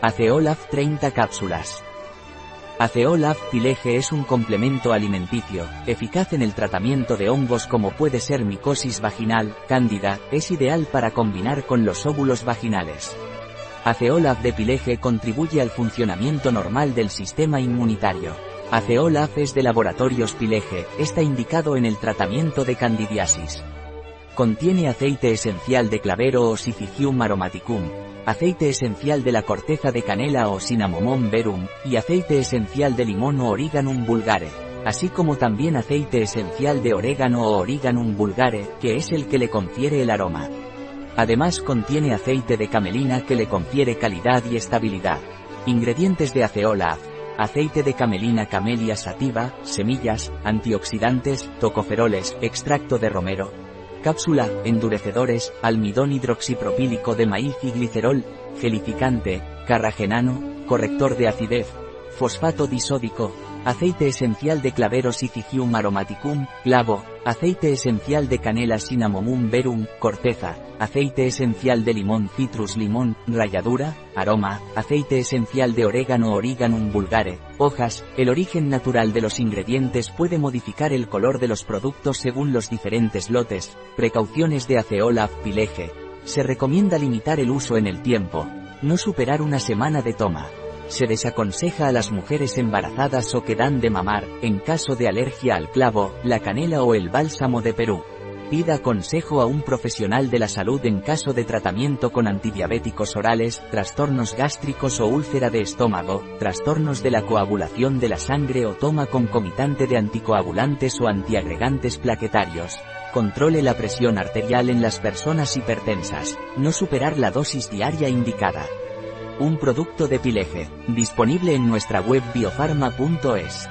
Aceolaf 30 cápsulas. Aceolaf Pileje es un complemento alimenticio, eficaz en el tratamiento de hongos como puede ser micosis vaginal, cándida, es ideal para combinar con los óvulos vaginales. Aceolaf de Pileje contribuye al funcionamiento normal del sistema inmunitario. Aceolaf es de laboratorios Pileje, está indicado en el tratamiento de candidiasis. Contiene aceite esencial de clavero o Syzygium aromaticum, aceite esencial de la corteza de canela o Cinnamomum verum, y aceite esencial de limón o Origanum vulgare, así como también aceite esencial de orégano o Origanum vulgare, que es el que le confiere el aroma. Además contiene aceite de camelina que le confiere calidad y estabilidad. Ingredientes de aceola aceite de camelina camelia sativa, semillas, antioxidantes, tocoferoles, extracto de romero, cápsula, endurecedores, almidón hidroxipropílico de maíz y glicerol, gelificante, carragenano, corrector de acidez, fosfato disódico, aceite esencial de clavero Syzygium aromaticum, clavo, aceite esencial de canela Cinnamomum verum, corteza, aceite esencial de limón citrus limón, ralladura, aroma, aceite esencial de orégano origanum vulgare, hojas, el origen natural de los ingredientes puede modificar el color de los productos según los diferentes lotes, precauciones de aceola pileje. Se recomienda limitar el uso en el tiempo, no superar una semana de toma. Se desaconseja a las mujeres embarazadas o que dan de mamar, en caso de alergia al clavo, la canela o el bálsamo de Perú. Pida consejo a un profesional de la salud en caso de tratamiento con antidiabéticos orales, trastornos gástricos o úlcera de estómago, trastornos de la coagulación de la sangre o toma concomitante de anticoagulantes o antiagregantes plaquetarios. Controle la presión arterial en las personas hipertensas. No superar la dosis diaria indicada. Un producto de Pileje, disponible en nuestra web biofarma.es.